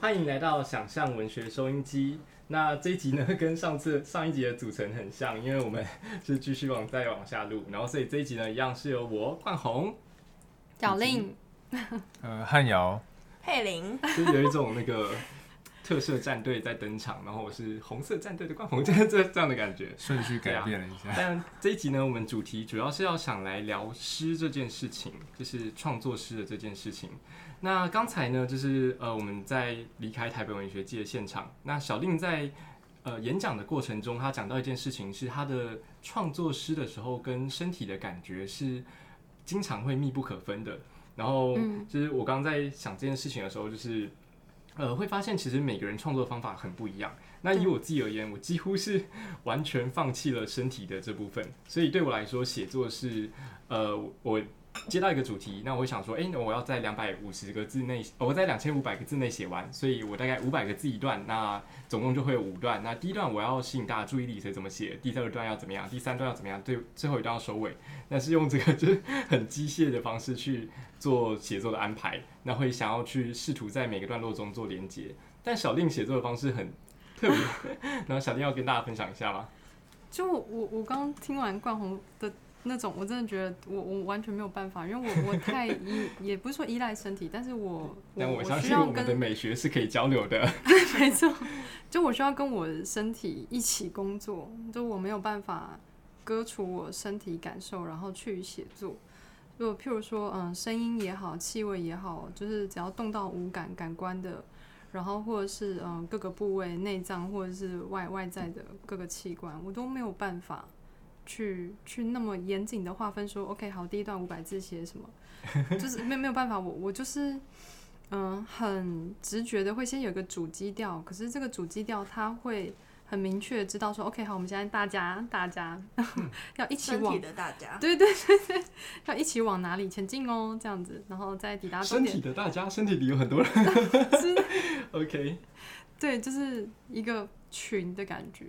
欢迎来到想象文学收音机。那这一集呢，跟上次上一集的组成很像，因为我们 是继续往再往下录，然后所以这一集呢，一样是由我冠宏、小令、呃汉瑶、佩玲，就是有一种那个特色战队在登场，然后我是红色战队的冠红，这这这样的感觉。顺序改变了一下。但这一集呢，我们主题主要是要想来聊诗这件事情，就是创作诗的这件事情。那刚才呢，就是呃，我们在离开台北文学季的现场，那小令在呃演讲的过程中，他讲到一件事情，是他的创作诗的时候跟身体的感觉是经常会密不可分的。然后，就是我刚刚在想这件事情的时候，就是呃，会发现其实每个人创作的方法很不一样。那以我自己而言，我几乎是 完全放弃了身体的这部分，所以对我来说，写作是呃我。接到一个主题，那我想说，哎，那我要在两百五十个字内，我在两千五百个字内写完，所以我大概五百个字一段，那总共就会有五段。那第一段我要吸引大家注意力，所以怎么写？第二段要怎么样？第三段要怎么样？最最后一段要收尾。那是用这个就是很机械的方式去做写作的安排，那会想要去试图在每个段落中做连接。但小令写作的方式很特别，然后小令要跟大家分享一下吗？就我我刚听完冠宏的。那种我真的觉得我我完全没有办法，因为我我太依也不是说依赖身体，但是我 但我相信我们的美学是可以交流的。没错，就我需要跟我的身体一起工作，就我没有办法割除我身体感受，然后去写作。就譬如说，嗯，声音也好，气味也好，就是只要动到五感感官的，然后或者是嗯各个部位、内脏或者是外外在的各个器官，我都没有办法。去 去那么严谨的划分说，OK，好，第一段五百字写什么，就是没没有办法，我我就是嗯，很直觉的会先有一个主基调，可是这个主基调它会很明确知道说，OK，好，我们现在大家大家 要一起往的大家，对对对对，要一起往哪里前进哦，这样子，然后再抵达身体的大家，身体里有很多人，OK，对，就是一个群的感觉。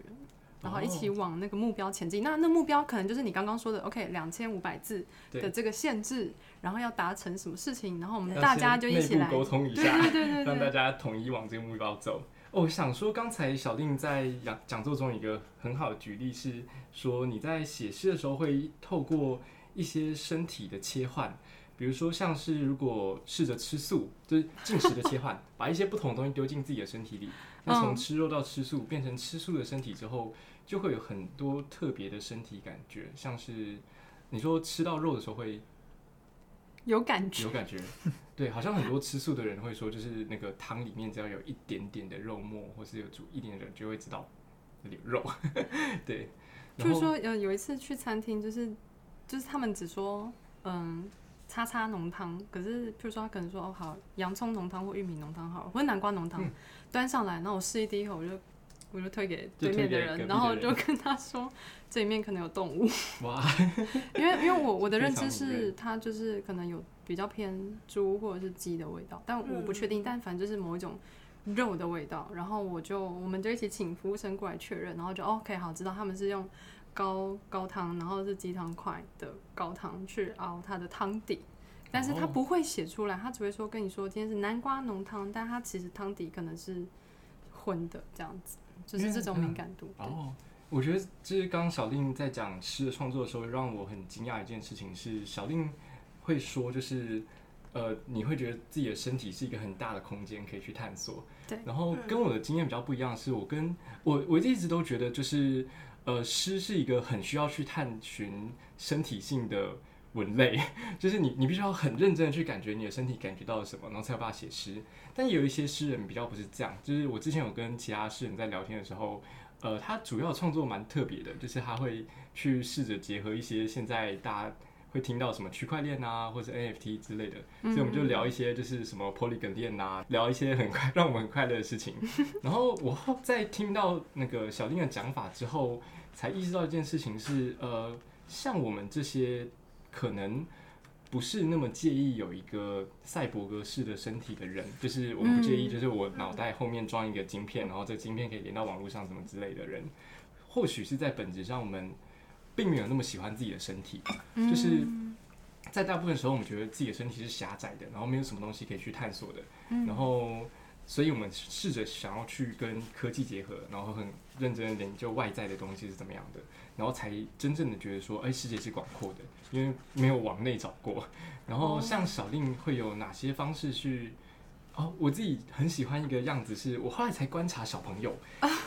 然后一起往那个目标前进。那那目标可能就是你刚刚说的，OK，两千五百字的这个限制，然后要达成什么事情，然后我们大家就一起来沟通一下，对对对，让大家统一往这个目标走。哦，想说刚才小令在讲讲座中一个很好的举例是说，你在写诗的时候会透过一些身体的切换，比如说像是如果试着吃素，就是进食的切换，把一些不同的东西丢进自己的身体里。那从吃肉到吃素，变成吃素的身体之后，就会有很多特别的身体感觉，像是你说吃到肉的时候会有感觉，有感觉，对，好像很多吃素的人会说，就是那个汤里面只要有一点点的肉末，或是有煮一点点，就会知道有点肉，对。就是说，有有一次去餐厅，就是就是他们只说嗯。叉叉浓汤，可是，譬如说他可能说哦好，洋葱浓汤或玉米浓汤好，或者南瓜浓汤，端上来，然后我试一第一口，我就我就推给对面的人，然后就跟他说这里面可能有动物。哇！因为因为我我的认知是它就是可能有比较偏猪或者是鸡的味道，但我不确定，但反正就是某一种肉的味道。然后我就我们就一起请服务生过来确认，然后就 OK 好，知道他们是用。高高汤，然后是鸡汤块的高汤去熬它的汤底，但是他不会写出来，他只会说跟你说今天是南瓜浓汤，但他其实汤底可能是荤的这样子，就是这种敏感度。哦，我觉得就是刚刚小令在讲诗的创作的时候，让我很惊讶一件事情是，小令会说就是呃，你会觉得自己的身体是一个很大的空间可以去探索。对，然后跟我的经验比较不一样，是我跟我我一直都觉得就是。呃，诗是一个很需要去探寻身体性的文类，就是你你必须要很认真的去感觉你的身体感觉到了什么，然后才有办法写诗。但有一些诗人比较不是这样，就是我之前有跟其他诗人在聊天的时候，呃，他主要创作蛮特别的，就是他会去试着结合一些现在大家会听到什么区块链啊，或者 NFT 之类的，所以我们就聊一些就是什么 Polygon 链啊，聊一些很快 让我们很快乐的事情。然后我在听到那个小丁的讲法之后。才意识到一件事情是，呃，像我们这些可能不是那么介意有一个赛博格式的身体的人，就是我们不介意，就是我脑袋后面装一个晶片，然后这晶片可以连到网络上什么之类的人，或许是在本质上我们并没有那么喜欢自己的身体，就是在大部分时候我们觉得自己的身体是狭窄的，然后没有什么东西可以去探索的，然后。所以我们试着想要去跟科技结合，然后很认真的研究外在的东西是怎么样的，然后才真正的觉得说，哎，世界是广阔的，因为没有往内找过。然后像小令会有哪些方式去？哦，我自己很喜欢一个样子，是我后来才观察小朋友，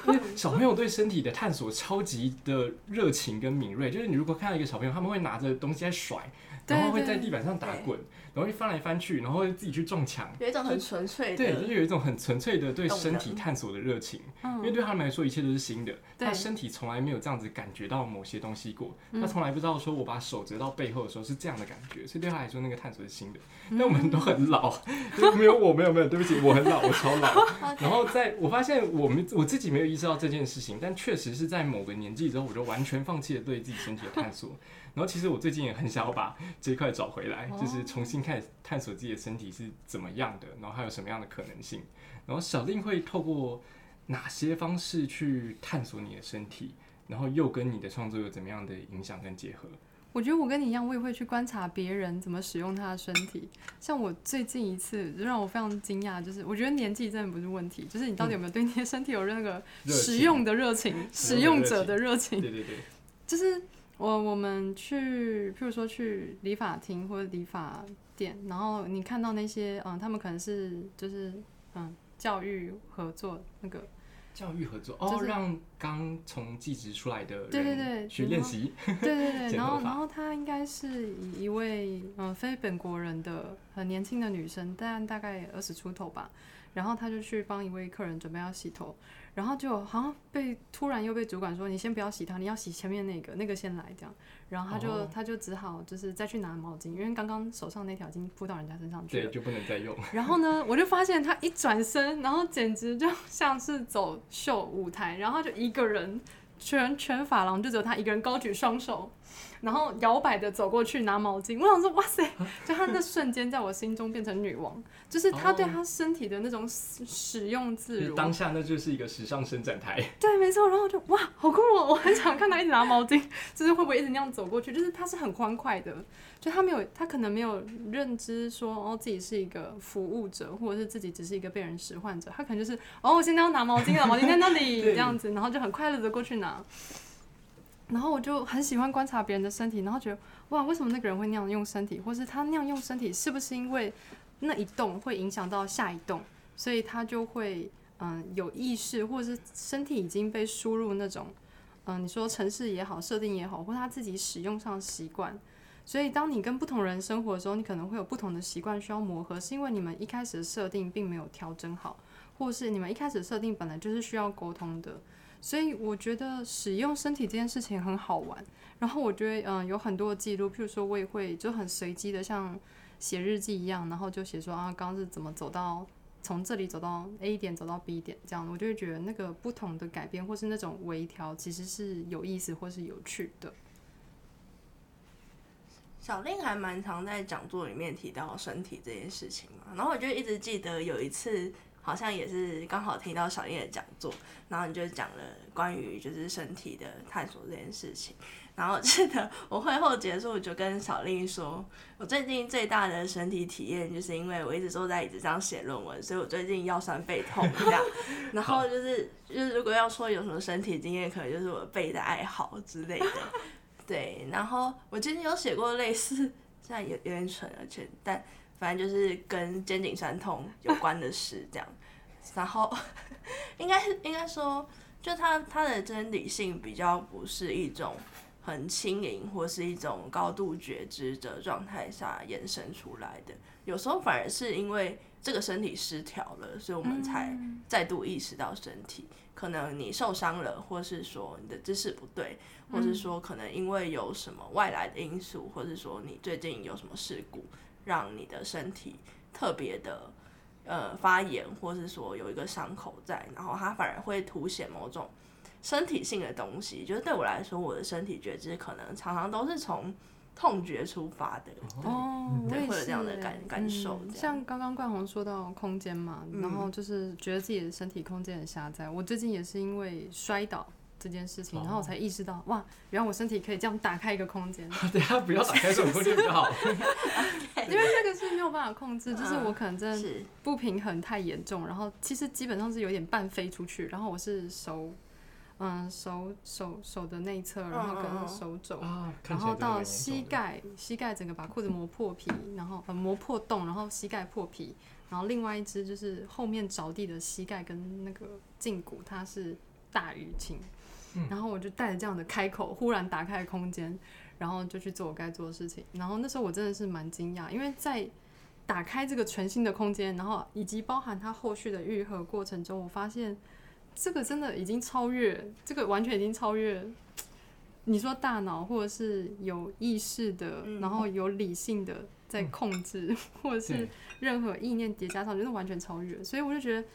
因为小朋友对身体的探索超级的热情跟敏锐，就是你如果看到一个小朋友，他们会拿着东西在甩。然后会在地板上打滚，然后会翻来翻去，然后会自己去撞墙，有一种很纯粹的，对，就是有一种很纯粹的对身体探索的热情。因为对他们来说，一切都是新的，他身体从来没有这样子感觉到某些东西过，他从来不知道说我把手折到背后的时候是这样的感觉，所以对他来说那个探索是新的。但我们都很老，没有我没有没有，对不起，我很老，我超老。然后在我发现我们我自己没有意识到这件事情，但确实是在某个年纪之后，我就完全放弃了对自己身体的探索。然后其实我最近也很想要把这一块找回来，就是重新开始探索自己的身体是怎么样的，然后还有什么样的可能性。然后小令会透过哪些方式去探索你的身体，然后又跟你的创作有怎么样的影响跟结合？我觉得我跟你一样，我也会去观察别人怎么使用他的身体。像我最近一次让我非常惊讶，就是我觉得年纪真的不是问题，就是你到底有没有对你的身体有那个使用的热情，使用者的热情？对对对，就是。我我们去，譬如说去理发厅或者理发店，然后你看到那些，嗯，他们可能是就是嗯教育合作那个教育合作哦，让刚从技职出来的对对对去练习，对对对，然后然后他应该是一位嗯非本国人的很年轻的女生，但大概二十出头吧，然后他就去帮一位客人准备要洗头。然后就好像被突然又被主管说，你先不要洗它，你要洗前面那个，那个先来这样。然后他就他就只好就是再去拿毛巾，因为刚刚手上那条已经扑到人家身上去了，对，就不能再用。然后呢，我就发现他一转身，然后简直就像是走秀舞台，然后就一个人，全全法廊就只有他一个人高举双手。然后摇摆的走过去拿毛巾，我想说哇塞，就他那瞬间在我心中变成女王，就是他对他身体的那种使用自如。当下那就是一个时尚伸展台。对，没错。然后就哇，好酷哦！我很想看他一直拿毛巾，就是会不会一直那样走过去？就是他是很欢快的，就他没有，他可能没有认知说哦自己是一个服务者，或者是自己只是一个被人使唤者。他可能就是哦，我现在要拿毛巾了，毛巾在那里 这样子，然后就很快乐的过去拿。然后我就很喜欢观察别人的身体，然后觉得哇，为什么那个人会那样用身体，或是他那样用身体，是不是因为那一动会影响到下一动，所以他就会嗯有意识，或者是身体已经被输入那种嗯你说城市也好，设定也好，或他自己使用上习惯，所以当你跟不同人生活的时候，你可能会有不同的习惯需要磨合，是因为你们一开始的设定并没有调整好，或是你们一开始设定本来就是需要沟通的。所以我觉得使用身体这件事情很好玩，然后我觉得嗯有很多的记录，譬如说我也会就很随机的像写日记一样，然后就写说啊刚刚是怎么走到从这里走到 A 点走到 B 点这样，我就会觉得那个不同的改变或是那种微调其实是有意思或是有趣的。小令还蛮常在讲座里面提到身体这件事情嘛，然后我就一直记得有一次。好像也是刚好听到小叶的讲座，然后你就讲了关于就是身体的探索这件事情。然后记得我会后结束就跟小令说，我最近最大的身体体验就是因为我一直坐在椅子上写论文，所以我最近腰酸背痛这样。然后就是就是如果要说有什么身体经验，可能就是我背的爱好之类的。对，然后我最近有写过类似，现在有有点蠢，而且但。反正就是跟肩颈酸痛有关的事，这样。然后 应该是应该说，就他他的真理性比较不是一种很轻盈或是一种高度觉知的状态下延伸出来的。有时候反而是因为这个身体失调了，所以我们才再度意识到身体可能你受伤了，或是说你的姿势不对，或是说可能因为有什么外来的因素，或是说你最近有什么事故。让你的身体特别的呃发炎，或是说有一个伤口在，然后它反而会凸显某种身体性的东西。就是对我来说，我的身体觉知可能常常都是从痛觉出发的。哦，对，会有这样的感感受。像刚刚冠宏说到空间嘛，然后就是觉得自己的身体空间很狭窄。我最近也是因为摔倒。这件事情，然后我才意识到，哇，原来我身体可以这样打开一个空间。等下不要打开这种空间比较好，因为那个是没有办法控制，就是我可能真的不平衡太严重，然后其实基本上是有点半飞出去，然后我是手，嗯，手手手的内侧，然后跟手肘，然后到膝盖，膝盖整个把裤子磨破皮，然后呃磨破洞，然后膝盖破皮，然后另外一只就是后面着地的膝盖跟那个胫骨，它是大淤青。然后我就带着这样的开口，忽然打开空间，然后就去做我该做的事情。然后那时候我真的是蛮惊讶，因为在打开这个全新的空间，然后以及包含它后续的愈合过程中，我发现这个真的已经超越，这个完全已经超越你说大脑或者是有意识的，然后有理性的在控制，或者是任何意念叠加上，就是完全超越。所以我就觉得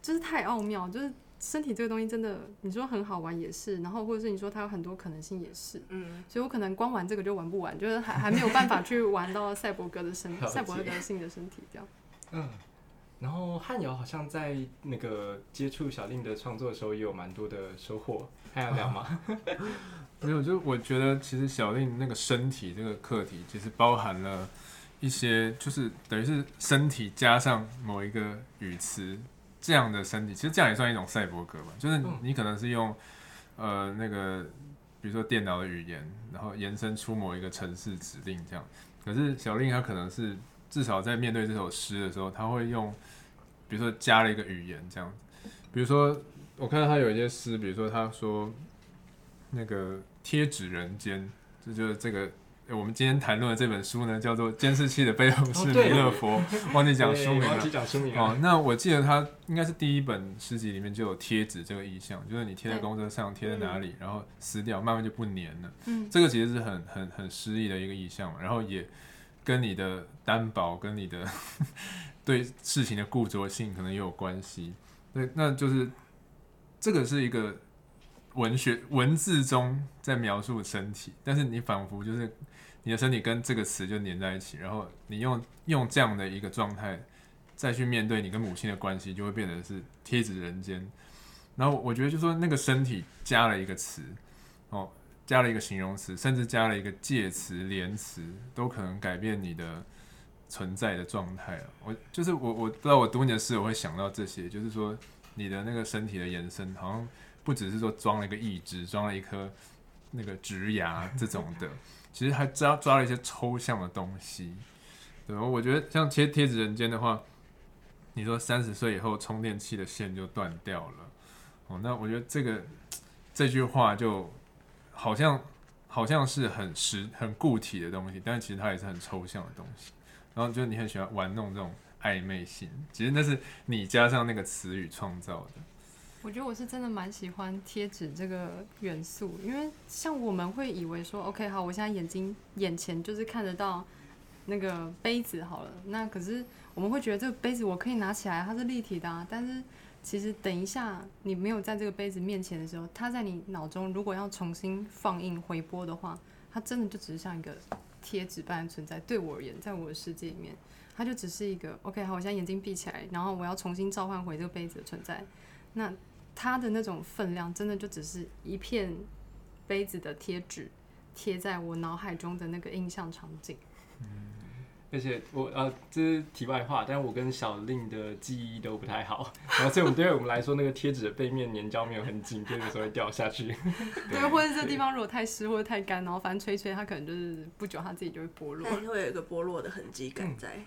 就是太奥妙，就是。身体这个东西真的，你说很好玩也是，然后或者是你说它有很多可能性也是，嗯，所以我可能光玩这个就玩不完，就是还还没有办法去玩到赛博格的身，赛博格性的身体这样。嗯，然后汉瑶好像在那个接触小令的创作的时候也有蛮多的收获，还要聊吗？没有，就我觉得其实小令那个身体这个课题，其实包含了一些，就是等于是身体加上某一个语词。这样的身体，其实这样也算一种赛博格吧。就是你可能是用，呃，那个，比如说电脑的语言，然后延伸出某一个城市指令这样。可是小令他可能是至少在面对这首诗的时候，他会用，比如说加了一个语言这样。比如说，我看到他有一些诗，比如说他说，那个贴纸人间，这就是这个。我们今天谈论的这本书呢，叫做《监视器的背后是弥勒佛 》，忘记讲书名了。忘记讲书名了。哦，那我记得它应该是第一本诗集里面就有贴纸这个意象，就是你贴在公车上，贴在哪里，然后撕掉，慢慢就不粘了。嗯，这个其实是很很很诗意的一个意象，然后也跟你的担保、跟你的 对事情的固着性可能也有关系。对，那就是这个是一个文学文字中在描述身体，但是你仿佛就是。你的身体跟这个词就粘在一起，然后你用用这样的一个状态再去面对你跟母亲的关系，就会变成是贴纸人间。然后我觉得就说那个身体加了一个词，哦，加了一个形容词，甚至加了一个介词连词，都可能改变你的存在的状态了。我就是我我不知道我读你的诗，我会想到这些，就是说你的那个身体的延伸，好像不只是说装了一个义肢，装了一颗那个植牙这种的。其实还抓抓了一些抽象的东西，对吧？我觉得像贴贴纸人间的话，你说三十岁以后充电器的线就断掉了，哦，那我觉得这个这句话就好像好像是很实很固体的东西，但其实它也是很抽象的东西。然后就你很喜欢玩弄这种暧昧性，其实那是你加上那个词语创造的。我觉得我是真的蛮喜欢贴纸这个元素，因为像我们会以为说，OK，好，我现在眼睛眼前就是看得到那个杯子好了，那可是我们会觉得这个杯子我可以拿起来，它是立体的啊。但是其实等一下你没有在这个杯子面前的时候，它在你脑中如果要重新放映回播的话，它真的就只是像一个贴纸般存在。对我而言，在我的世界里面，它就只是一个 OK，好，我现在眼睛闭起来，然后我要重新召唤回这个杯子的存在，那。它的那种分量，真的就只是一片杯子的贴纸贴在我脑海中的那个印象场景。嗯，而且我呃，这是题外话，但是我跟小令的记忆都不太好，然后所以我们对于我们来说，那个贴纸的背面粘胶没有很紧，贴的时候会掉下去。对，或者这地方如果太湿或者太干，然后反正吹吹，它可能就是不久它自己就会剥落，会有一个剥落的痕迹感在。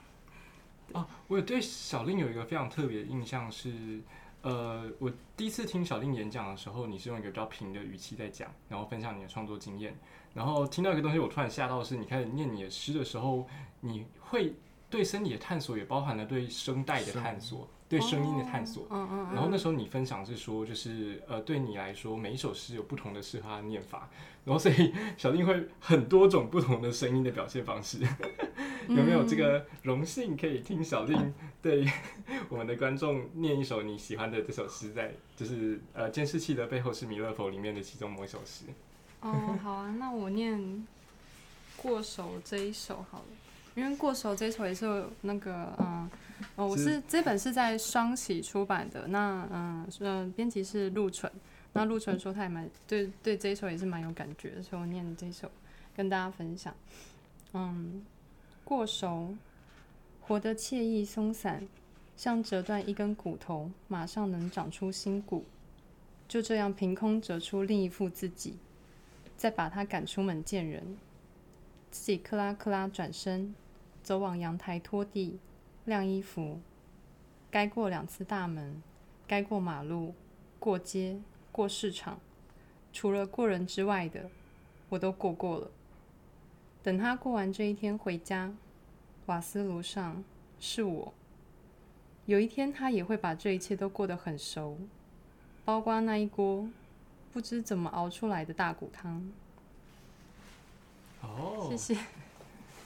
哦，我对小令有一个非常特别的印象是。呃，我第一次听小令演讲的时候，你是用一个比较平的语气在讲，然后分享你的创作经验。然后听到一个东西，我突然吓到是，你开始念你的诗的时候，你会对身体的探索，也包含了对声带的探索。对声音的探索，嗯嗯，然后那时候你分享是说，就是呃，对你来说，每一首诗有不同的适合的念法，然后所以 小丁会很多种不同的声音的表现方式，有没有这个荣幸可以听小丁对我们的观众念一首你喜欢的这首诗，在就是呃监视器的背后是弥勒佛里面的其中某一首诗？哦，好啊，那我念过手这一首好了，因为过手这一首也是那个嗯。哦，我是这本是在双喜出版的，那嗯嗯，编辑是陆纯，那陆纯说他也蛮对对这一首也是蛮有感觉的，所以我念这首跟大家分享。嗯，过熟，活得惬意松散，像折断一根骨头，马上能长出新骨。就这样凭空折出另一副自己，再把他赶出门见人。自己克拉克拉转身，走往阳台拖地、晾衣服。该过两次大门，该过马路、过街、过市场，除了过人之外的，我都过过了。等他过完这一天回家，瓦斯炉上是我。有一天，他也会把这一切都过得很熟。包括那一锅不知怎么熬出来的大骨汤。哦，谢谢。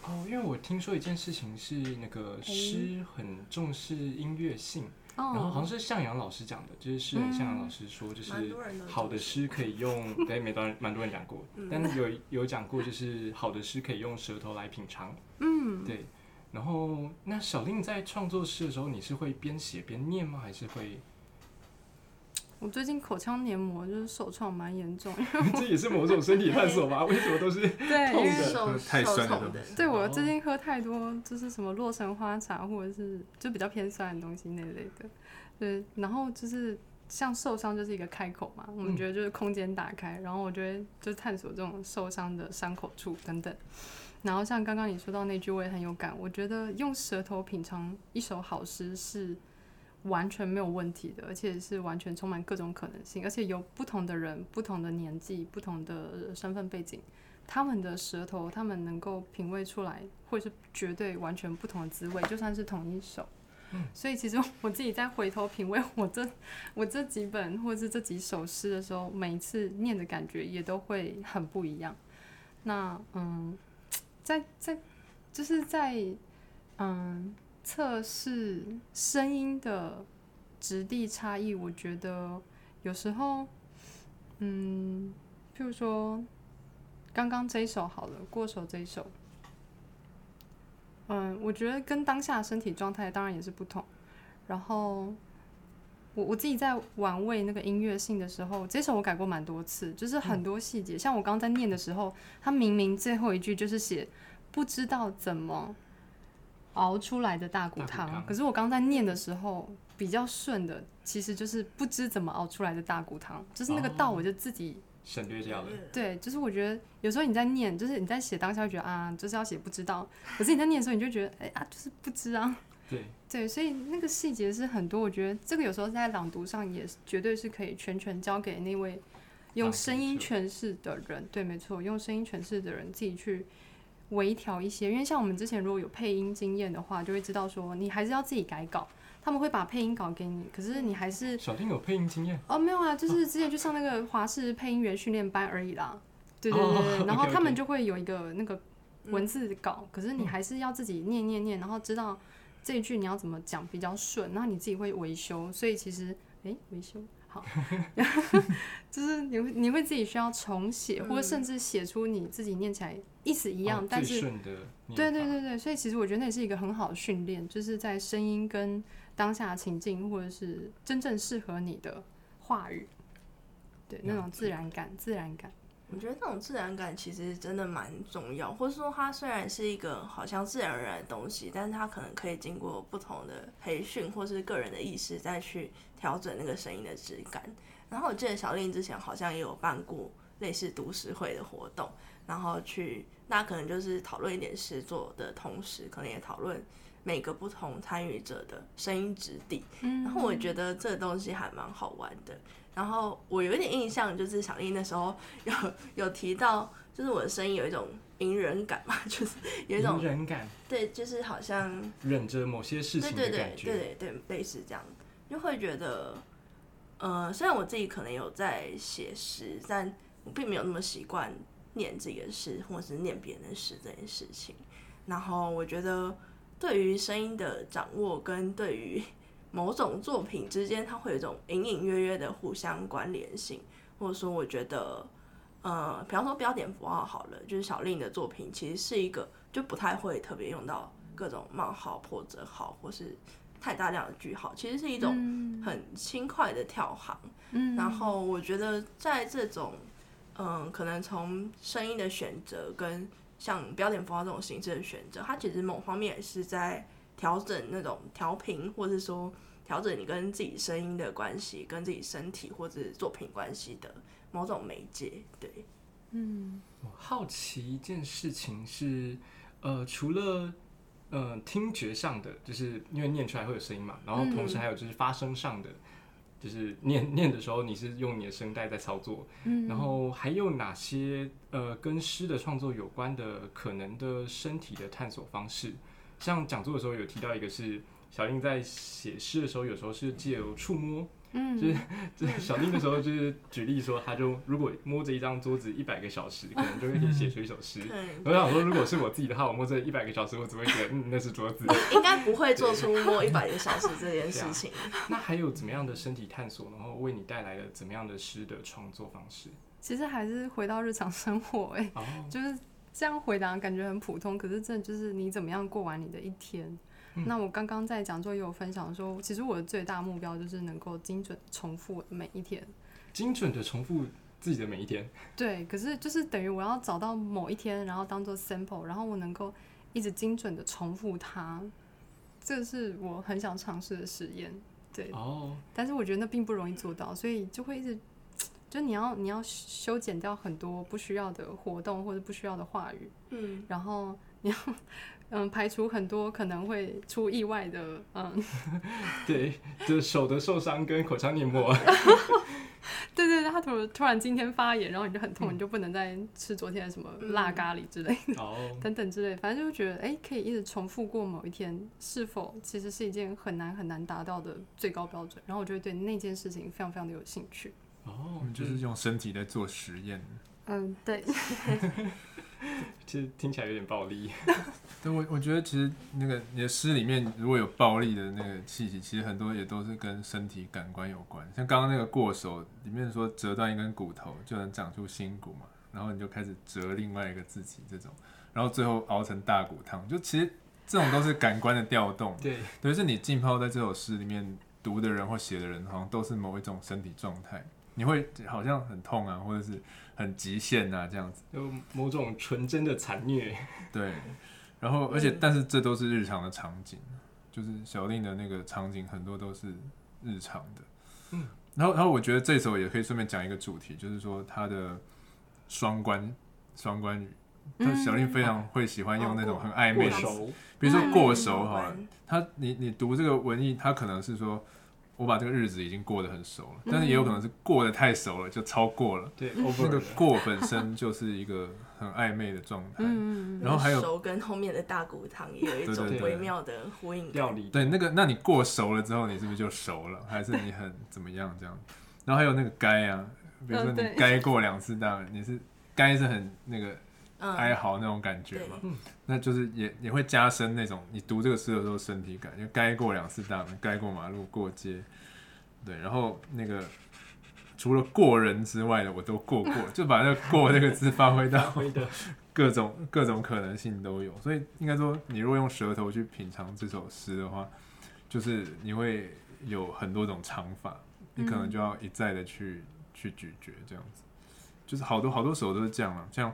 哦，因为我听说一件事情是那个诗很重视音乐性，然后好像是向阳老师讲的，就是诗人向阳老师说，就是好的诗可以用，对，没多蛮多人讲过，但有有讲过，就是好的诗可以用舌头来品尝。嗯，对。然后那小令在创作诗的时候，你是会边写边念吗？还是会？我最近口腔黏膜就是受创蛮严重，这也是某种身体探索吧？为什么都是对，因为手？太酸的。对我最近喝太多，就是什么洛神花茶，或者是就比较偏酸的东西那类的。对，然后就是像受伤就是一个开口嘛，我们觉得就是空间打开，然后我觉得就探索这种受伤的伤口处等等。然后像刚刚你说到那句，我也很有感。我觉得用舌头品尝一首好诗是。完全没有问题的，而且是完全充满各种可能性，而且有不同的人、不同的年纪、不同的身份背景，他们的舌头，他们能够品味出来，会是绝对完全不同的滋味，就算是同一首。嗯，所以其实我自己在回头品味我这 我这几本或者是这几首诗的时候，每一次念的感觉也都会很不一样。那嗯，在在就是在嗯。测试声音的质地差异，我觉得有时候，嗯，譬如说刚刚这一首好了，过手这一首，嗯，我觉得跟当下身体状态当然也是不同。然后我我自己在玩味那个音乐性的时候，这首我改过蛮多次，就是很多细节，像我刚刚在念的时候，他明明最后一句就是写不知道怎么。熬出来的大骨汤，可是我刚在念的时候比较顺的，其实就是不知怎么熬出来的大骨汤，就是那个道我就自己省略掉了。对，就是我觉得有时候你在念，就是你在写当下会觉得啊，就是要写不知道，可是你在念的时候你就觉得哎啊，就是不知啊。对对，所以那个细节是很多，我觉得这个有时候在朗读上也绝对是可以全权交给那位用声音诠释的人。对，没错，用声音诠释的人自己去。微调一些，因为像我们之前如果有配音经验的话，就会知道说你还是要自己改稿。他们会把配音稿给你，可是你还是小丁有配音经验哦，没有啊，就是之前去上那个华视配音员训练班而已啦。对对对，然后他们就会有一个那个文字稿，可是你还是要自己念念念，然后知道这一句你要怎么讲比较顺，然后你自己会维修。所以其实，哎，维修。好，就是你会你会自己需要重写，或者甚至写出你自己念起来意思一样，但是对对对对，所以其实我觉得那也是一个很好的训练，就是在声音跟当下情境，或者是真正适合你的话语，对那种自然感，自然感。我觉得那种自然感其实真的蛮重要，或者说它虽然是一个好像自然而然的东西，但是它可能可以经过不同的培训或是个人的意识再去调整那个声音的质感。然后我记得小令之前好像也有办过类似读诗会的活动，然后去那可能就是讨论一点诗作的同时，可能也讨论每个不同参与者的声音质地。然后我觉得这东西还蛮好玩的。然后我有一点印象，就是小丽那时候有有提到，就是我的声音有一种隐忍感嘛，就是有一种隐忍感，对，就是好像忍着某些事情的感觉，对对对，类似这样，就会觉得，呃，虽然我自己可能有在写诗，但我并没有那么习惯念自己的诗，或者是念别人的诗这件事情。然后我觉得，对于声音的掌握跟对于某种作品之间，它会有一种隐隐约约的互相关联性，或者说，我觉得，呃，比方说标点符号好了，就是小令的作品，其实是一个就不太会特别用到各种冒号、破折号或是太大量的句号，其实是一种很轻快的跳行。嗯，然后我觉得在这种，嗯，可能从声音的选择跟像标点符号这种形式的选择，它其实某方面也是在调整那种调频，或者说调整你跟自己声音的关系，跟自己身体或者作品关系的某种媒介。对，嗯，我好奇一件事情是，呃，除了呃听觉上的，就是因为念出来会有声音嘛，然后同时还有就是发声上的。就是念念的时候，你是用你的声带在操作，嗯，然后还有哪些呃跟诗的创作有关的可能的身体的探索方式？像讲座的时候有提到一个是小英在写诗的时候，有时候是借由触摸。嗯，就是 就是小丁的时候，就是举例说，他就如果摸着一张桌子一百个小时，可能就会可以写出一首诗。我想说，如果是我自己的话，我摸着一百个小时，我只会觉得嗯，那是桌子。应该不会做出摸一百个小时这件事情。那还有怎么样的身体探索，然后为你带来了怎么样的诗的创作方式？其实还是回到日常生活，哎，就是这样回答，感觉很普通，可是真的就是你怎么样过完你的一天。那我刚刚在讲座也有分享说，其实我的最大目标就是能够精准重复每一天，精准的重复自己的每一天。对，可是就是等于我要找到某一天，然后当做 sample，然后我能够一直精准的重复它，这是我很想尝试的实验。对，哦，但是我觉得那并不容易做到，所以就会一直，就你要你要修剪掉很多不需要的活动或者不需要的话语，嗯，然后你要。嗯，排除很多可能会出意外的，嗯，对，就是手的受伤跟口腔黏膜，对对对，他突突然今天发炎，然后你就很痛，你就不能再吃昨天的什么辣咖喱之类的，等等之类，反正就觉得，哎，可以一直重复过某一天，是否其实是一件很难很难达到的最高标准？然后我就会对那件事情非常非常的有兴趣。哦，就是用身体在做实验。嗯，对。其实听起来有点暴力。对，我我觉得其实那个你的诗里面如果有暴力的那个气息，其实很多也都是跟身体感官有关。像刚刚那个过手里面说折断一根骨头就能长出新骨嘛，然后你就开始折另外一个自己这种，然后最后熬成大骨汤，就其实这种都是感官的调动。对，等于是你浸泡在这首诗里面读的人或写的人，好像都是某一种身体状态。你会好像很痛啊，或者是很极限啊，这样子，有某种纯真的残虐。对，然后而且但是这都是日常的场景，就是小令的那个场景很多都是日常的。嗯，然后然后我觉得这首也可以顺便讲一个主题，就是说他的双关双关语，他小令非常会喜欢用那种很暧昧的，比如说过熟哈，他你你读这个文艺，他可能是说。我把这个日子已经过得很熟了，但是也有可能是过得太熟了，就超过了。对，那个过本身就是一个很暧昧的状态。嗯然后还有熟跟后面的大骨汤也有一种微妙的呼应。料理。对，那个，那你过熟了之后，你是不是就熟了？还是你很怎么样这样？然后还有那个该啊，比如说你该过两次大，你是该是很那个。哀嚎那种感觉嘛，那就是也也会加深那种你读这个诗的时候身体感，就该过两次大门，该过马路过街，对，然后那个除了过人之外的我都过过，就把那个过这个字发挥到 各种各种可能性都有，所以应该说你如果用舌头去品尝这首诗的话，就是你会有很多种尝法，你可能就要一再的去去咀嚼这样子，就是好多好多首都是这样啊，像。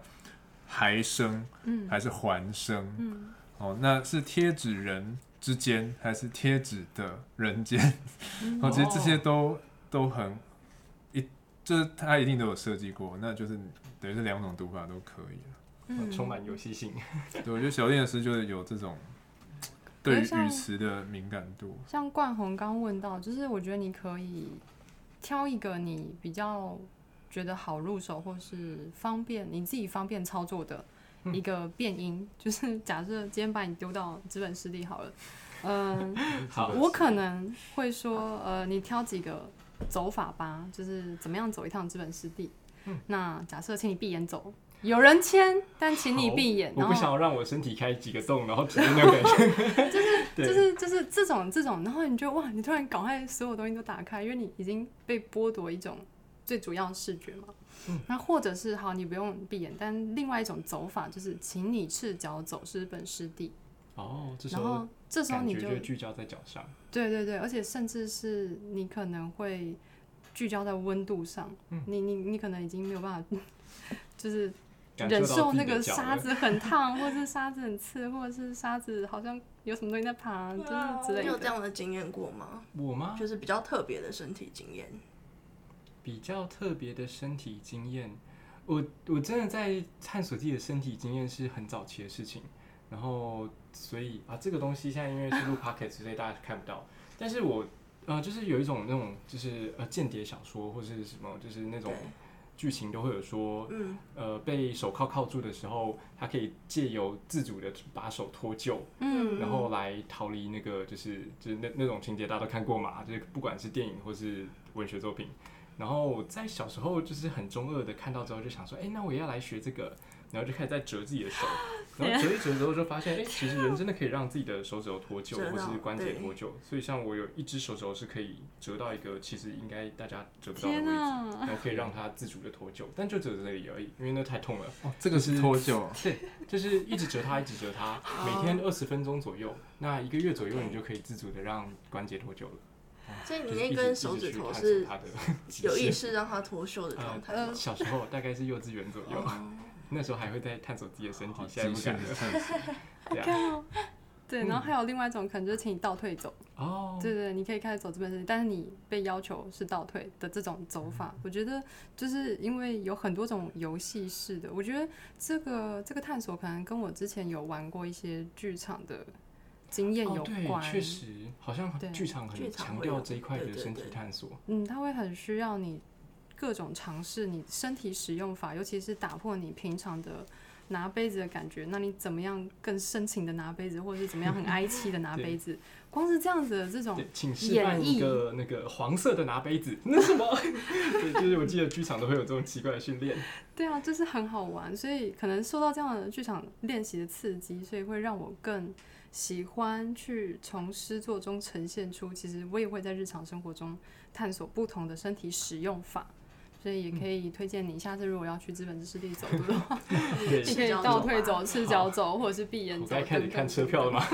还生，嗯，还是还生，嗯，哦，那是贴纸人之间，还是贴纸的人间？哦，其实这些都都很一，就是他一定都有设计过，那就是等于是两种读法都可以了，充满游戏性。对，我觉得小练的诗就是有这种对语词的敏感度。像冠宏刚问到，就是我觉得你可以挑一个你比较。觉得好入手或是方便你自己方便操作的一个变音，就是假设今天把你丢到资本湿地好了，嗯，好，我可能会说，呃，你挑几个走法吧，就是怎么样走一趟资本湿地。那假设请你闭眼走，有人签，但请你闭眼。我不想要让我身体开几个洞，然后体验那个感觉。就是就是就是这种这种，然后你就哇，你突然赶快所有东西都打开，因为你已经被剥夺一种。最主要视觉嘛，那或者是好，你不用闭眼，但另外一种走法就是，请你赤脚走日本湿地，哦，这时然候后这时候你觉就聚焦在脚上。对对对，而且甚至是你可能会聚焦在温度上，嗯你你你可能已经没有办法，就是忍受那个沙子很烫，或者是沙子很刺，或者是沙子好像有什么东西在爬，就是之类的你有这的。样的经验过吗？我吗？就是比较特别的身体经验。比较特别的身体经验，我我真的在探索自己的身体经验是很早期的事情，然后所以啊，这个东西现在因为是录 pocket，所以大家看不到，但是我呃就是有一种那种就是呃间谍小说或是什么，就是那种对，剧情都会有说，嗯，呃被手铐铐住的时候，他可以借由自主的把手脱臼，嗯，然后来逃离那个就是就是那那种情节大家都看过嘛，就是不管是电影或是文学作品。然后在小时候就是很中二的看到之后就想说，哎，那我也要来学这个，然后就开始在折自己的手，然后折一折之后就发现，哎，其实人真的可以让自己的手指头脱臼或是关节脱臼，所以像我有一只手指头是可以折到一个其实应该大家折不到的位置，哪，然后可以让它自主的脱臼，但就折这里而已，因为那太痛了。哦，这个是脱臼，对，就是一直折它，一直折它，每天二十分钟左右，那一个月左右，你就可以自主的让关节脱臼了。所以你那根手指头是有意识让它脱臼的状态吗？小时候大概是幼稚园左右，哦。那时候还会在探索自己的身体，现在极限的不敢了。对然后还有另外一种可能就是请你倒退走，哦，对对，你可以开始走这边身体，但是你被要求是倒退的这种走法，我觉得就是因为有很多种游戏式的，我觉得这个这个探索可能跟我之前有玩过一些剧场的经验有关，确实，好像剧场很强调这一块的身体探索。嗯，它会很需要你各种尝试你身体使用法，尤其是打破你平常的拿杯子的感觉。那你怎么样更深情的拿杯子，或者是怎么样很哀戚的拿 杯子？光是这样子的这种对，请示范一个那个黄色的拿杯子，那什么？对，就是我记得剧场都会有这种奇怪的训练。对啊，就是很好玩，所以可能受到这样的剧场练习的刺激，所以会让我更喜欢去从诗作中呈现出，其实我也会在日常生活中探索不同的身体使用法。所以也可以推荐你，下次如果要去资本知识地走路的话，你 可以倒退走、赤脚走，或者是闭眼 走。我该开始看车票了吗？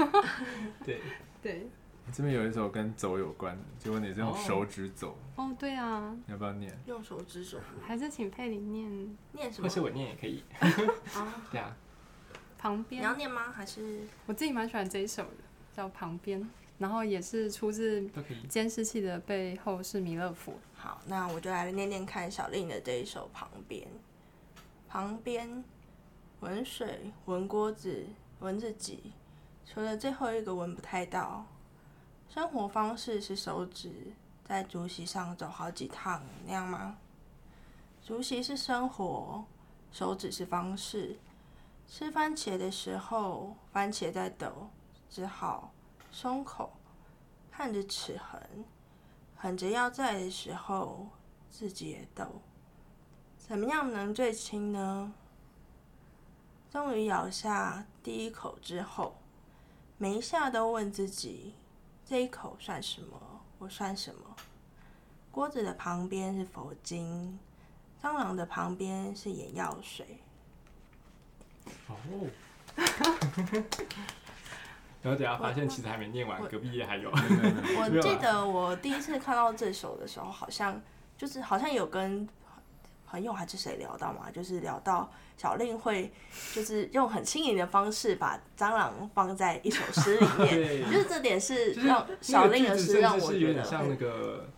对，对，这边有一首跟走有关的，结果你是用手指走，哦，对啊，要不要念？用手指走还是请佩林念念什么或？是我念也可以。啊，对啊，旁你要边。念吗？还是我自己蛮喜欢这一首的，叫《旁边》，然后也是出自。监视器的背后是弥勒佛。好？那我就来念念看小令的这一首《旁边》。旁边，闻水，闻锅子，闻自己，除了最后一个闻不太到。生活方式是手指在竹席上走好几趟那样吗？竹席是生活，手指是方式。吃番茄的时候，番茄在抖，只好松口，看着齿痕。狠着要在的时候，自己也抖。怎么样能最轻呢？终于咬下第一口之后，每一下都问自己：这一口算什么？我算什么？锅子的旁边是佛经，蟑螂的旁边是眼药水。哦。然后等下发现其实还没念完，隔壁页还有。我记得我第一次看到这首的时候，好像就是好像有跟朋友还是谁聊到嘛，就是聊到小令会就是用很轻盈的方式把蟑螂放在一首诗里面，对，就是这点是让小令的诗让我有觉得点像那个，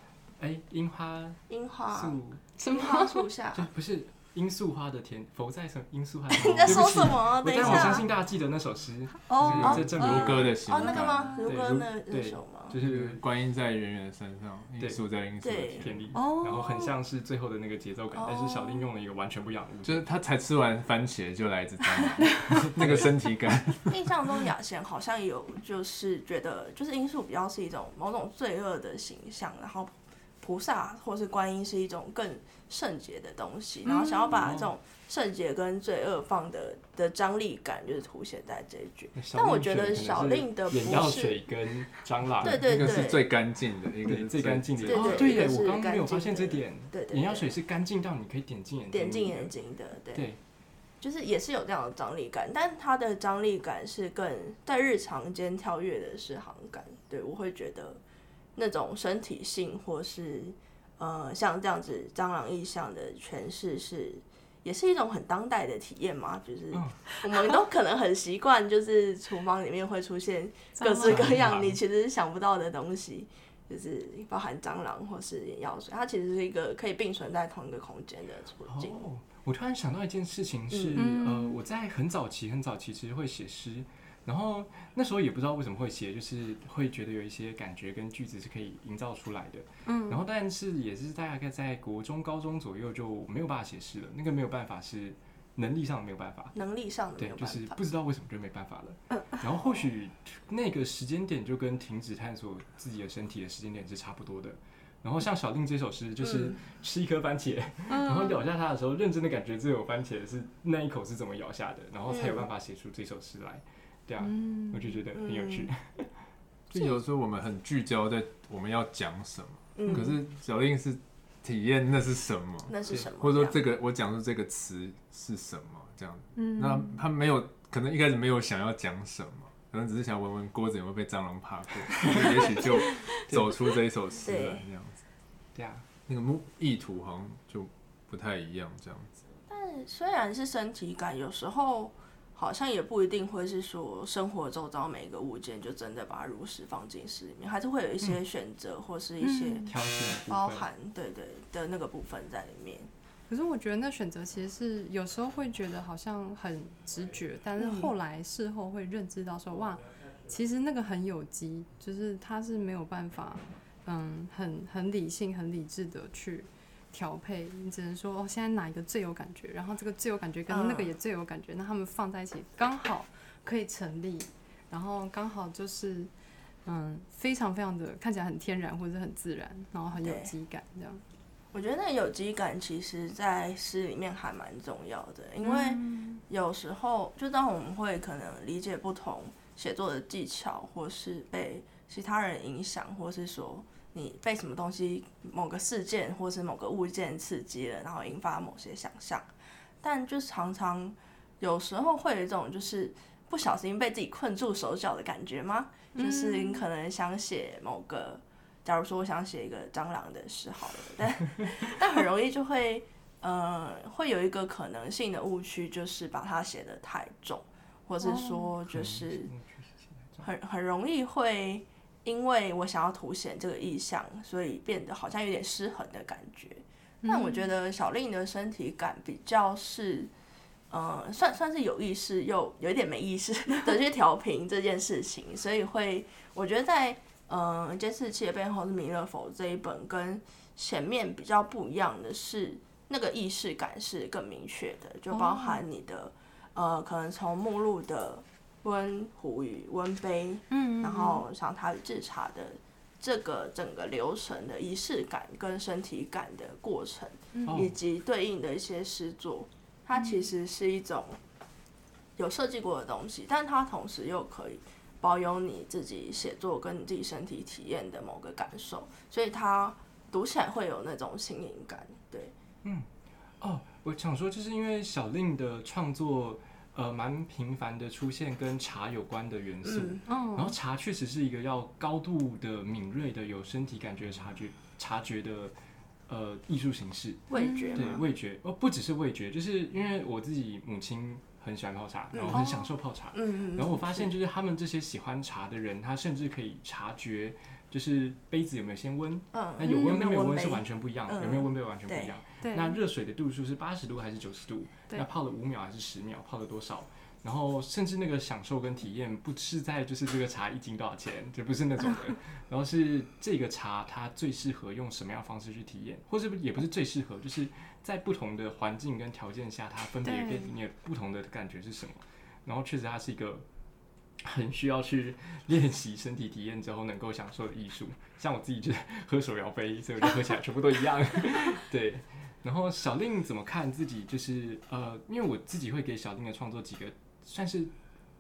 哎，樱花樱花树，樱花树下。就不是罂粟花的甜，佛在什么罂粟花的 你？在说什么？等一我但我相信大家记得那首诗，哦就是这证如歌的形哦，那个吗？如歌那那首吗？就是观音在远远的山上，对罂粟在罂粟的对田。甜力，哦然后很像是最后的那个节奏感，但是小丁用了一个完全不一样的物就是他才吃完番茄就来一只蟑螂，那个身体感。印象中雅贤好像有就是觉得就是罂粟比较是一种某种罪恶的形象，然后菩萨或是观音是一种更圣洁的东西，然后想要把这种圣洁跟罪恶放的的张力感就是凸显在这一句。但我觉得小令的不眼药是水跟蟑螂，对对一个是对最干净的，一个最干净的。对对哦，对耶，一个是我刚刚没有发现这点，对对对眼药水是干净到你可以点进眼点进眼睛的，对。对，就是也是有这样的张力感，但它的张力感是更在日常间跳跃的是行感。对我会觉得那种身体性或是呃像这样子蟑螂意象的诠释是。也是一种很当代的体验嘛，就是我们都可能很习惯，就是厨房里面会出现各式各样你其实想不到的东西，就是包含蟑螂或是眼药水，它其实是一个可以并存在同一个空间的处境。我突然想到一件事情是，呃，我在很早期很早期其实会写诗。然后那时候也不知道为什么会写，就是会觉得有一些感觉跟句子是可以营造出来的。嗯，然后但是也是大概在国中、高中左右就没有办法写诗了。那个没有办法是能力上没有办法，能力上对，就是不知道为什么就没办法了。然后或许那个时间点就跟停止探索自己的身体的时间点是差不多的。然后像小令这首诗，就是吃一颗番茄，然后咬下它的时候，认真的感觉这有番茄是那一口是怎么咬下的，然后才有办法写出这首诗来。对啊，我就觉得很有趣。就有时候我们很聚焦在我们要讲什么，可是小令是体验那是什么，那是什么，或者说这个我讲出这个词是什么这样那他没有可能一开始没有想要讲什么，可能只是想闻闻锅子有没有被蟑螂爬过，也许就走出这一首诗了这样子。对啊，那个目意图好像就不太一样这样子。但虽然是身体感，有时候。好像也不一定会是说生活周遭每一个物件就真的把它如实放进诗里面，还是会有一些选择或是一些包含对对的那个部分在里面。可是我觉得那选择其实是有时候会觉得好像很直觉，但是后来事后会认知到说哇，其实那个很有机，就是它是没有办法嗯很很理性很理智的去。调配，你只能说哦，现在哪一个最有感觉？然后这个最有感觉跟那个也最有感觉，那他们放在一起刚好可以成立，然后刚好就是嗯，非常非常的看起来很天然或者很自然，然后很有机感这样。我觉得那有机感其实在诗里面还蛮重要的，因为有时候就当我们会可能理解不同写作的技巧，或是被其他人影响，或是说。你被什么东西、某个事件或是某个物件刺激了，然后引发某些想象，但就是常常有时候会有一种就是不小心被自己困住手脚的感觉吗？就是你可能想写某个，假如说我想写一个蟑螂的诗好了，但 但很容易就会呃会有一个可能性的误区，就是把它写的太重，或者说就是很很容易会。因为我想要凸显这个意象，所以变得好像有点失衡的感觉。但我觉得小令的身体感比较是，呃，算算是有意识又有一点没意识的 去调频这件事情。所以会，我觉得在嗯监视器的背后是弥勒佛这一本跟前面比较不一样的是，那个意识感是更明确的，就包含你的呃，可能从目录的。温壶与温杯，嗯，然后像他制茶的这个整个流程的仪式感跟身体感的过程，以及对应的一些诗作，它其实是一种有设计过的东西，但它同时又可以保有你自己写作跟你自己身体体验的某个感受，所以它读起来会有那种新颖感。对，嗯，哦，我想说，就是因为小令的创作。呃，蛮频繁的出现跟茶有关的元素，嗯。然后茶确实是一个要高度的敏锐的有身体感觉察觉察觉的呃艺术形式，味觉对味觉。哦，不只是味觉，就是因为我自己母亲很喜欢泡茶，然后很享受泡茶，嗯然后我发现就是他们这些喜欢茶的人，他甚至可以察觉就是杯子有没有先温，嗯。那有温跟没有温是完全不一样，有没有温杯完全不一样。那热水的度数是八十度还是九十度？那泡了五秒还是十秒？泡了多少？然后甚至那个享受跟体验不是在就是这个茶一斤多少钱，就不是那种的。然后是这个茶它最适合用什么样方式去体验，或是也不是最适合，就是在不同的环境跟条件下，它分别给你不同的感觉是什么。然后确实它是一个很需要去练习身体体验之后能够享受的艺术。像我自己就 喝手摇杯，所以我就喝起来全部都一样。对。然后小令怎么看自己？就是呃，因为我自己会给小令的创作几个算是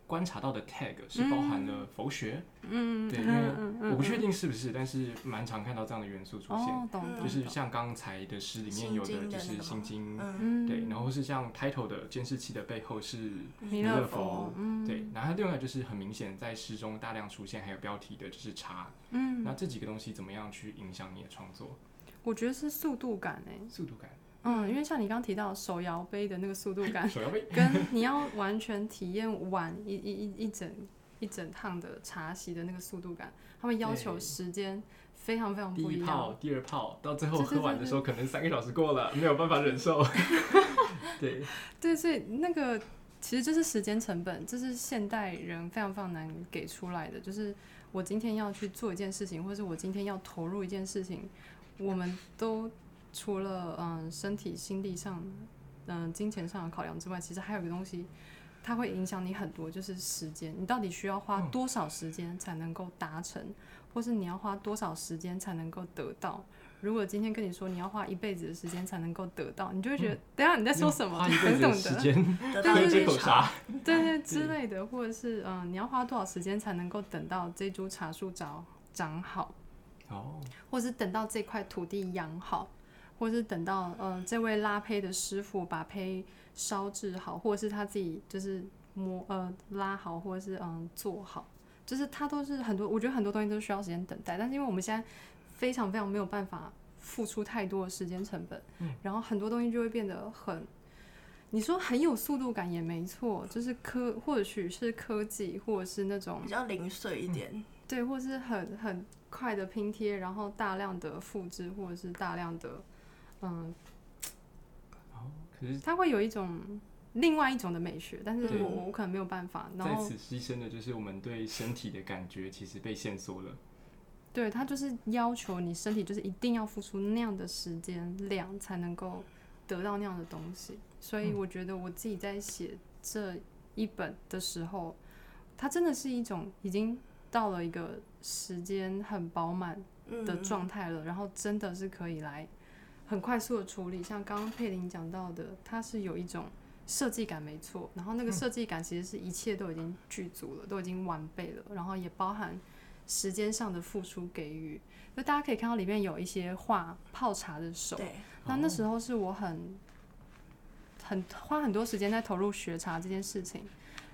观察到的 tag 是包含了佛学，嗯，对，因为我不确定是不是，但是蛮常看到这样的元素出现，哦，懂懂，就是像刚才的诗里面有的就是心经，嗯，对，然后是像 title 的监视器的背后是弥勒佛，嗯，对，然后另外就是很明显在诗中大量出现，还有标题的就是茶，嗯，那这几个东西怎么样去影响你的创作？我觉得是速度感诶，速度感。嗯，因为像你刚刚提到手摇杯的那个速度感，手摇杯跟你要完全体验完一一一一整一整趟的茶席的那个速度感，他们要求时间非常非常不一样。第一泡、第二泡，到最后喝完的时候，可能三个小时过了，没有办法忍受。对对，所以那个其实就是时间成本，这是现代人非常非常难给出来的。就是我今天要去做一件事情，或者是我今天要投入一件事情，我们都。除了嗯身体、心理上、嗯金钱上的考量之外，其实还有一个东西，它会影响你很多，就是时间。你到底需要花多少时间才能够达成，或是你要花多少时间才能够得到？如果今天跟你说你要花一辈子的时间才能够得到，你就会觉得，等下你在说什么？等等的，时间喝这口茶，对对之类的，或者是嗯，你要花多少时间才能够等到这株茶树长长好？哦，或是等到这块土地养好？或是等到呃这位拉胚的师傅把胚烧制好，或者是他自己就是磨呃拉好，或者是嗯做好，就是他都是很多，我觉得很多东西都需要时间等待。但是因为我们现在非常非常没有办法付出太多的时间成本，然后很多东西就会变得很，你说很有速度感也没错，就是科或许是科技，或者是那种比较零碎一点，对，或是很很快的拼贴，然后大量的复制，或者是大量的。嗯，哦，可是它会有一种另外一种的美学，但是我我可能没有办法。在此牺牲的就是我们对身体的感觉，其实被限缩了。对，它就是要求你身体就是一定要付出那样的时间量，才能够得到那样的东西。所以我觉得我自己在写这一本的时候，它真的是一种已经到了一个时间很饱满的状态了，然后真的是可以来。很快速的处理，像刚刚佩林讲到的，它是有一种设计感，没错。然后那个设计感其实是一切都已经具足了，都已经完备了，然后也包含时间上的付出给予。那大家可以看到里面有一些画泡茶的手，那那时候是我很很花很多时间在投入学茶这件事情，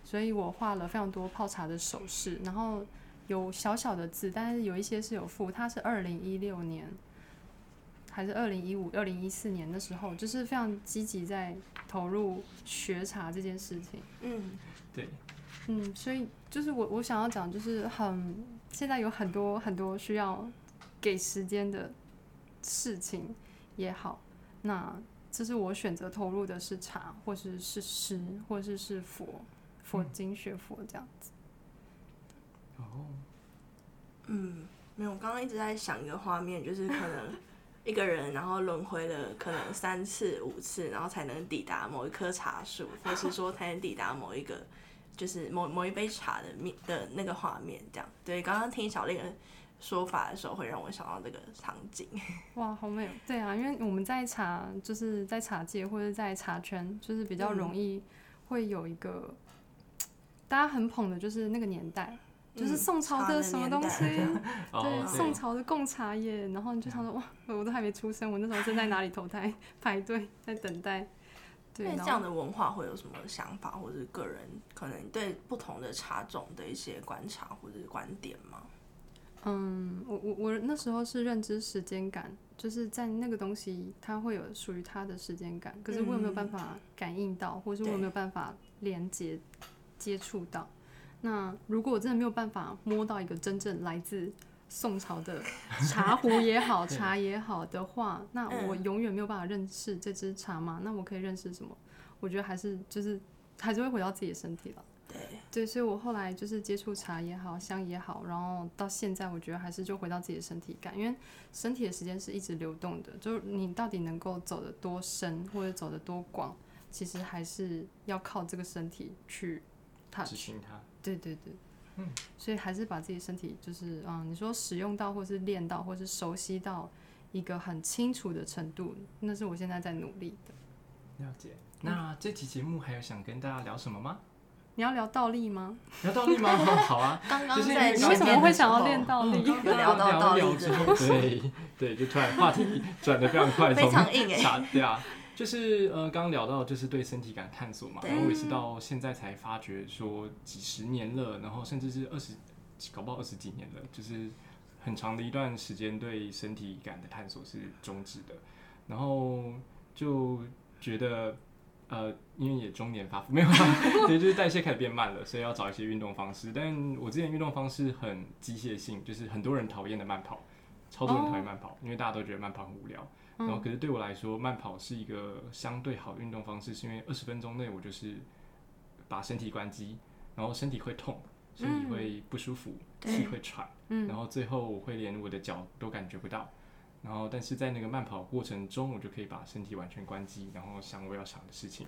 所以我画了非常多泡茶的手势，然后有小小的字，但是有一些是有附，它是二零一六年。还是二零一五、二零一四年的时候，就是非常积极在投入学茶这件事情。嗯，对，嗯，所以就是我我想要讲，就是很现在有很多很多需要给时间的事情也好，那这是我选择投入的是茶，或是是诗，或是是佛佛经学佛这样子。哦，嗯，没有，我刚刚一直在想一个画面，就是可能。一个人，然后轮回了可能三次、五次，然后才能抵达某一棵茶树，或是说才能抵达某一个，就是某某一杯茶的面的那个画面，这样。对，刚刚听小丽的说法的时候，会让我想到这个场景。哇，好美！对啊，因为我们在茶，就是在茶界或者在茶圈，就是比较容易会有一个大家很捧的，就是那个年代。就是宋朝的什么东西？对，宋朝的贡茶叶，然后你就想说哇，我都还没出生，我那时候正在哪里投胎排队在等待。对，这样的文化会有什么想法，或者个人可能对不同的茶种的一些观察或者是观点吗？嗯，我我我那时候是认知时间感，就是在那个东西它会有属于它的时间感，可是我有没有办法感应到，或者是我有没有办法连接接触到？那如果我真的没有办法摸到一个真正来自宋朝的茶壶也好，茶也好的话，那我永远没有办法认识这支茶嘛？那我可以认识什么？我觉得还是就是还是会回到自己的身体了。对对，所以我后来就是接触茶也好，香也好，然后到现在我觉得还是就回到自己的身体感，因为身体的时间是一直流动的，就是你到底能够走得多深或者走得多广，其实还是要靠这个身体去执行它。对对对，嗯，所以还是把自己身体，就是嗯，你说使用到，或是练到，或是熟悉到一个很清楚的程度，那是我现在在努力的。了解。那这期节目还有想跟大家聊什么吗？你要聊倒立吗？聊倒立吗？好啊。刚刚就是在因为为什么会想要练倒立？刚刚聊到倒立对对，就突然话题转的非常快，非常硬哎对啊，就是呃，刚刚聊到就是对身体感探索嘛，然后我也是到现在才发觉说几十年了，然后甚至是二十，搞不好二十几年了，就是很长的一段时间对身体感的探索是终止的，然后就觉得。呃，因为也中年发福，没有啊，对，就是代谢开始变慢了，所以要找一些运动方式。但我之前运动方式很机械性，就是很多人讨厌的慢跑，超多人讨厌慢跑，因为大家都觉得慢跑很无聊。然后，可是对我来说，慢跑是一个相对好运动方式，是因为二十分钟内我就是把身体关机，然后身体会痛，身体会不舒服，气会喘，然后最后我会连我的脚都感觉不到。然后，但是在那个慢跑过程中，我就可以把身体完全关机，然后想我要想的事情。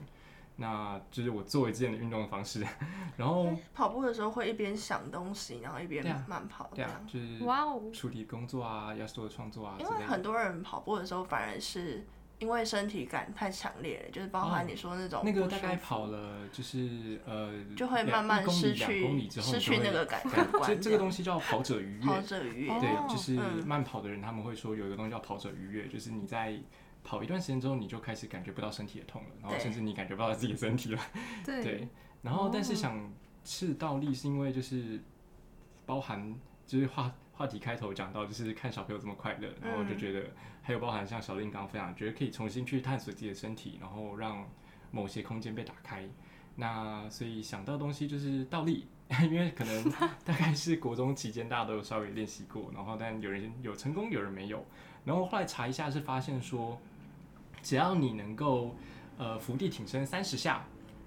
那就是我作为这样的运动的方式。然后跑步的时候会一边想东西，然后一边慢跑，对啊，就是哇哦，处理工作啊，要做的创作啊。因为很多人跑步的时候反而是因为身体感太强烈了，就是包含你说那种那个大概跑了就是呃，就会慢慢失去失去那个感感这这个东西叫跑者愉悦，跑者愉悦，对，就是慢跑的人他们会说有一个东西叫跑者愉悦，就是你在。跑一段时间之后，你就开始感觉不到身体的痛了，然后甚至你感觉不到自己的身体了。对，然后但是想是倒立，是因为就是包含就是话话题开头讲到，就是看小朋友这么快乐，然后就觉得还有包含像小令刚刚分享，觉得可以重新去探索自己的身体，然后让某些空间被打开。那所以想到东西就是倒立，因为可能大概是国中期间大家都有稍微练习过，然后但有人有成功，有人没有。然后后来查一下是发现说。只要你能够，呃，伏地挺身三十下，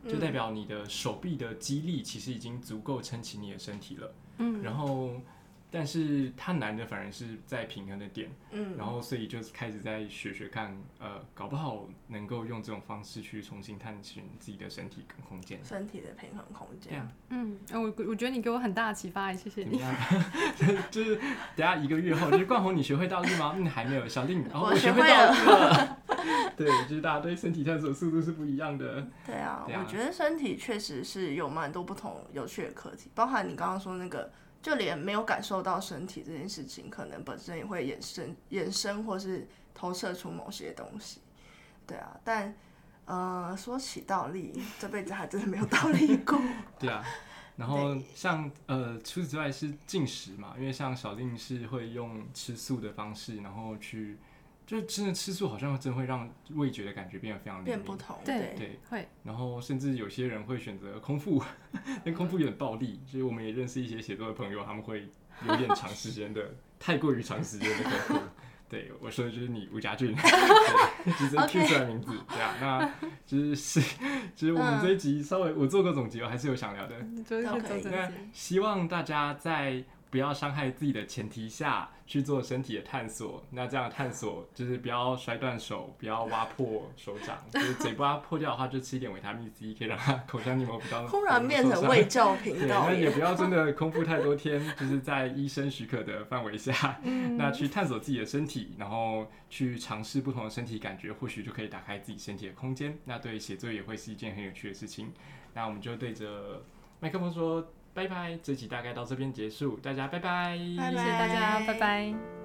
就代表你的手臂的肌力其实已经足够撑起你的身体了。嗯，然后。但是它难的反而是在平衡的点，嗯，然后所以就开始在学学看，呃，搞不好能够用这种方式去重新探寻自己的身体跟空间，身体的平衡空间。对啊，嗯，我我觉得你给我很大的启发，谢谢你。就是等下一个月后，就是冠宏，你学会倒立吗？嗯，还没有。小令，我学会倒立了。对，就是大家对身体探索速度是不一样的。对啊，我觉得身体确实是有蛮多不同有趣的课题，包含你刚刚说那个。就连没有感受到身体这件事情，可能本身也会衍生、衍生或是投射出某些东西，对啊。但呃，说起倒立，这辈子还真的没有倒立过。对啊。然后像呃，除此之外是进食嘛，因为像小令是会用吃素的方式，然后去。就真的吃素，好像真会让味觉的感觉变得非常变不同。对对会。然后甚至有些人会选择空腹，那空腹有点暴力，所以我们也认识一些写作的朋友，他们会有点长时间的，太过于长时间的空腹。对，我说的就是你吴家俊，直接 Q 出来名字，对啊，那就是是，其实我们这一集稍微我做个总结，我还是有想聊的。那希望大家在。不要伤害自己的前提下去做身体的探索，那这样探索就是不要摔断手，不要挖破手掌，就是嘴巴破掉的话，就吃一点维他命 C，可以让它口腔黏膜比较。突然变成胃教频道。对，那也不要真的空腹太多天，就是在医生许可的范围下，那去探索自己的身体，然后去尝试不同的身体感觉，或许就可以打开自己身体的空间。那对写作也会是一件很有趣的事情。那我们就对着麦克风说。拜拜，这集大概到这边结束，大家拜拜，谢谢大家，拜拜。